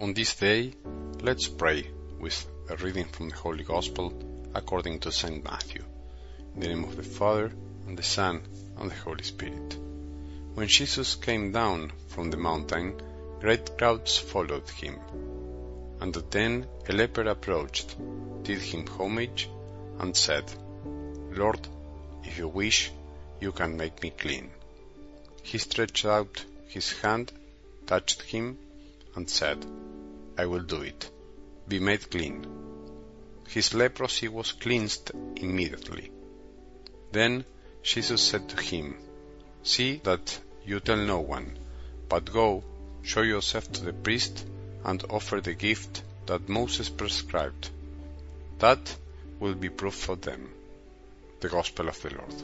On this day, let's pray with a reading from the Holy Gospel according to St. Matthew. In the name of the Father, and the Son, and the Holy Spirit. When Jesus came down from the mountain, great crowds followed him. And then a leper approached, did him homage, and said, Lord, if you wish, you can make me clean. He stretched out his hand, touched him, and said, I will do it. Be made clean. His leprosy was cleansed immediately. Then Jesus said to him, See that you tell no one, but go, show yourself to the priest, and offer the gift that Moses prescribed. That will be proof for them. The Gospel of the Lord.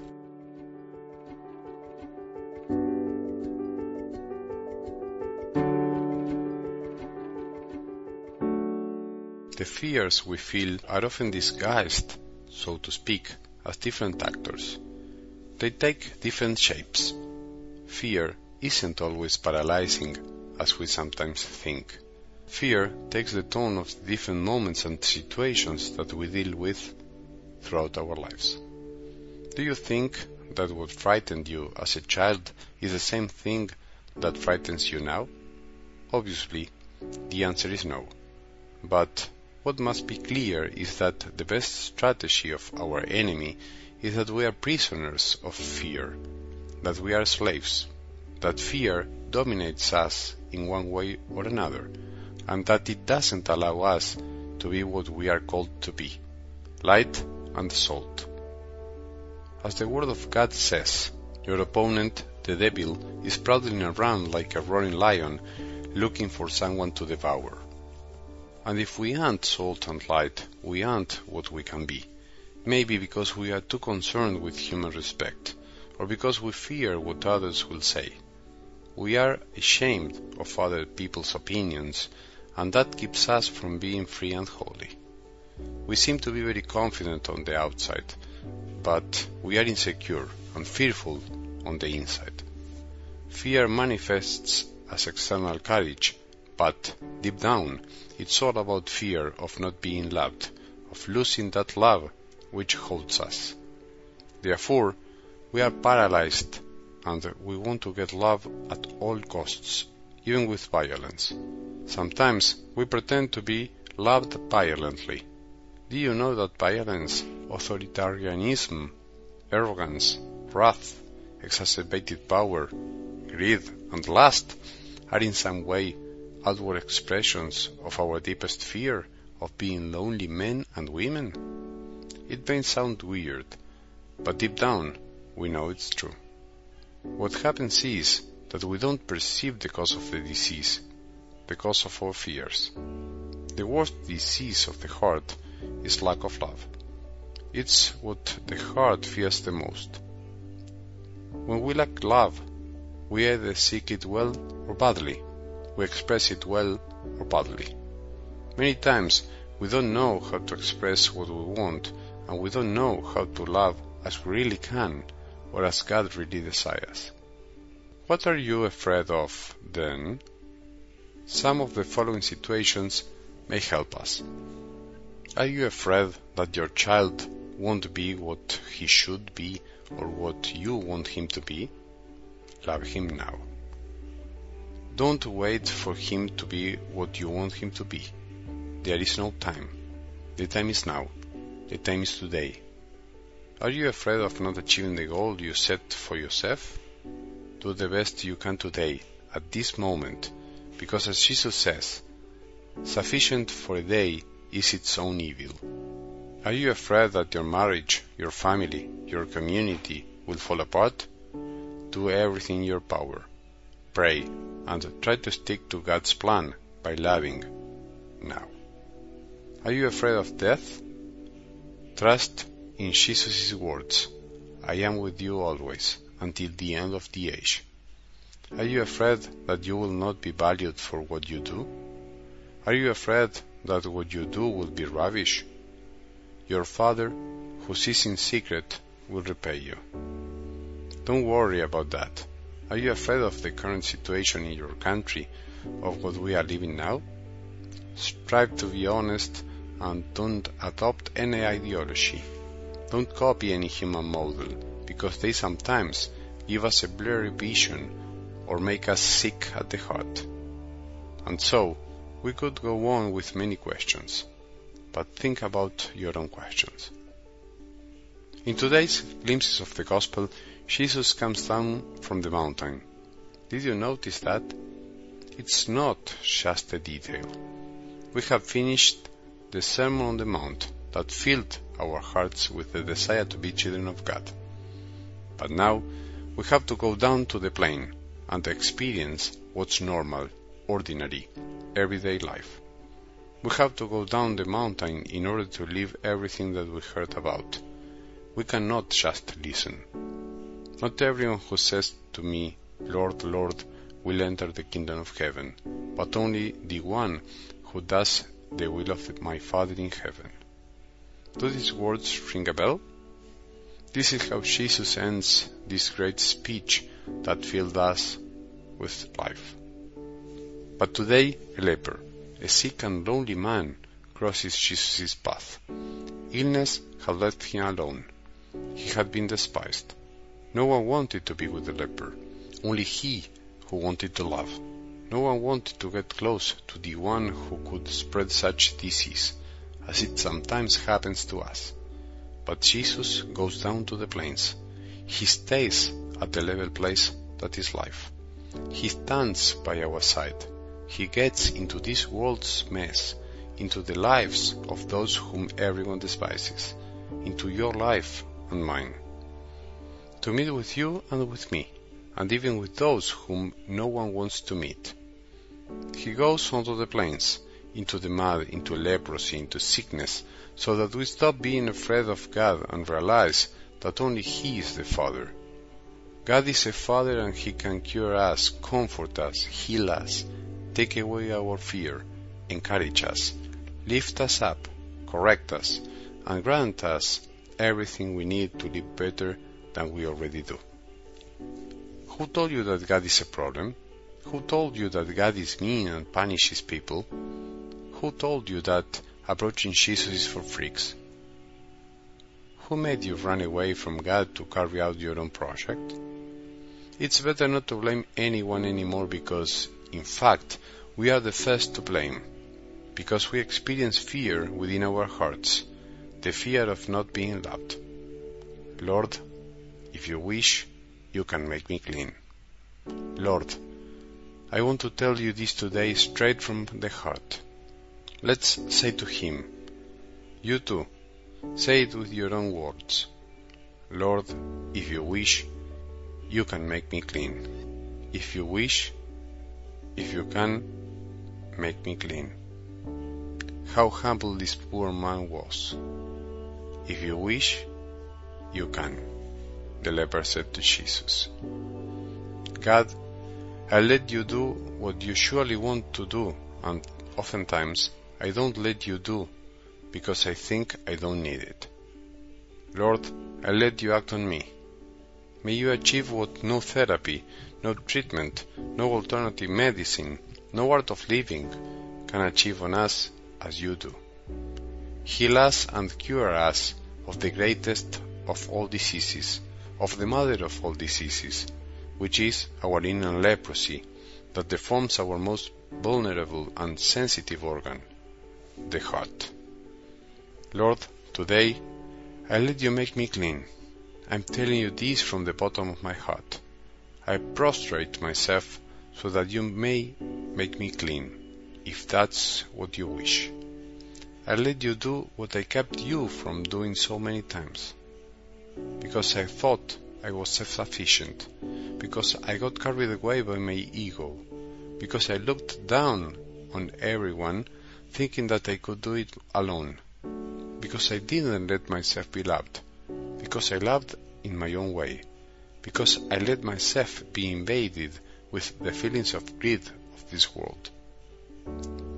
Fears we feel are often disguised, so to speak, as different actors. They take different shapes. Fear isn't always paralyzing, as we sometimes think. Fear takes the tone of the different moments and situations that we deal with throughout our lives. Do you think that what frightened you as a child is the same thing that frightens you now? Obviously, the answer is no. But what must be clear is that the best strategy of our enemy is that we are prisoners of fear, that we are slaves, that fear dominates us in one way or another, and that it doesn't allow us to be what we are called to be light and salt. As the Word of God says, your opponent, the devil, is prowling around like a roaring lion looking for someone to devour. And if we aren't salt and light, we aren't what we can be. Maybe because we are too concerned with human respect, or because we fear what others will say. We are ashamed of other people's opinions, and that keeps us from being free and holy. We seem to be very confident on the outside, but we are insecure and fearful on the inside. Fear manifests as external courage, but deep down, it's all about fear of not being loved, of losing that love which holds us. Therefore, we are paralyzed and we want to get love at all costs, even with violence. Sometimes we pretend to be loved violently. Do you know that violence, authoritarianism, arrogance, wrath, exacerbated power, greed, and lust are in some way outward expressions of our deepest fear of being lonely men and women? It may sound weird, but deep down we know it's true. What happens is that we don't perceive the cause of the disease, the cause of our fears. The worst disease of the heart is lack of love. It's what the heart fears the most. When we lack love, we either seek it well or badly we express it well or badly. Many times we don't know how to express what we want and we don't know how to love as we really can or as God really desires. What are you afraid of then? Some of the following situations may help us. Are you afraid that your child won't be what he should be or what you want him to be? Love him now. Don't wait for him to be what you want him to be. There is no time. The time is now. The time is today. Are you afraid of not achieving the goal you set for yourself? Do the best you can today, at this moment, because as Jesus says, sufficient for a day is its own evil. Are you afraid that your marriage, your family, your community will fall apart? Do everything in your power. Pray, and try to stick to God's plan by loving now. Are you afraid of death? Trust in Jesus' words, I am with you always until the end of the age. Are you afraid that you will not be valued for what you do? Are you afraid that what you do will be rubbish? Your Father, who sees in secret, will repay you. Don't worry about that. Are you afraid of the current situation in your country, of what we are living now? strive to be honest, and don't adopt any ideology. Don't copy any human model, because they sometimes give us a blurry vision or make us sick at the heart. And so, we could go on with many questions, but think about your own questions. In today's glimpses of the gospel, Jesus comes down from the mountain. Did you notice that? It's not just a detail. We have finished the Sermon on the Mount that filled our hearts with the desire to be children of God. But now we have to go down to the plain and experience what's normal, ordinary, everyday life. We have to go down the mountain in order to live everything that we heard about we cannot just listen. Not everyone who says to me, Lord, Lord, will enter the kingdom of heaven, but only the one who does the will of my Father in heaven. Do these words ring a bell? This is how Jesus ends this great speech that filled us with life. But today, a leper, a sick and lonely man, crosses Jesus' path. Illness had left him alone. He had been despised. No one wanted to be with the leper, only he who wanted to love. No one wanted to get close to the one who could spread such disease, as it sometimes happens to us. But Jesus goes down to the plains. He stays at the level place that is life. He stands by our side. He gets into this world's mess, into the lives of those whom everyone despises, into your life and mine, to meet with you and with me, and even with those whom no one wants to meet. He goes onto the plains, into the mud, into leprosy, into sickness, so that we stop being afraid of God and realize that only He is the Father. God is a Father and He can cure us, comfort us, heal us, take away our fear, encourage us, lift us up, correct us, and grant us everything we need to live better than we already do. Who told you that God is a problem? Who told you that God is mean and punishes people? Who told you that approaching Jesus is for freaks? Who made you run away from God to carry out your own project? It's better not to blame anyone anymore because, in fact, we are the first to blame, because we experience fear within our hearts the fear of not being loved. Lord, if you wish, you can make me clean. Lord, I want to tell you this today straight from the heart. Let's say to Him, You too, say it with your own words. Lord, if you wish, you can make me clean. If you wish, if you can, make me clean. How humble this poor man was. If you wish, you can, the leper said to Jesus. God, I let you do what you surely want to do, and oftentimes I don't let you do because I think I don't need it. Lord, I let you act on me. May you achieve what no therapy, no treatment, no alternative medicine, no art of living can achieve on us as you do heal us and cure us of the greatest of all diseases, of the mother of all diseases, which is our inner leprosy that deforms our most vulnerable and sensitive organ, the heart. Lord, today I let you make me clean. I'm telling you this from the bottom of my heart. I prostrate myself so that you may make me clean, if that's what you wish. I let you do what I kept you from doing so many times. Because I thought I was self-sufficient. Because I got carried away by my ego. Because I looked down on everyone thinking that I could do it alone. Because I didn't let myself be loved. Because I loved in my own way. Because I let myself be invaded with the feelings of greed of this world.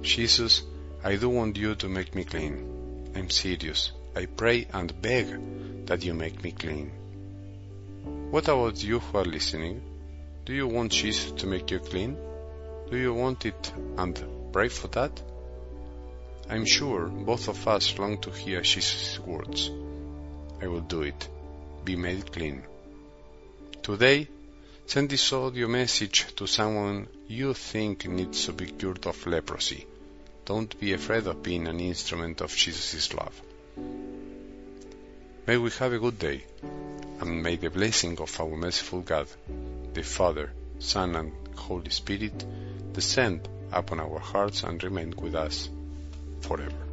Jesus I do want you to make me clean. I'm serious. I pray and beg that you make me clean. What about you who are listening? Do you want Jesus to make you clean? Do you want it and pray for that? I'm sure both of us long to hear Jesus' words. I will do it. Be made clean. Today, send this audio message to someone you think needs to be cured of leprosy. Don't be afraid of being an instrument of Jesus' love. May we have a good day, and may the blessing of our merciful God, the Father, Son, and Holy Spirit descend upon our hearts and remain with us forever.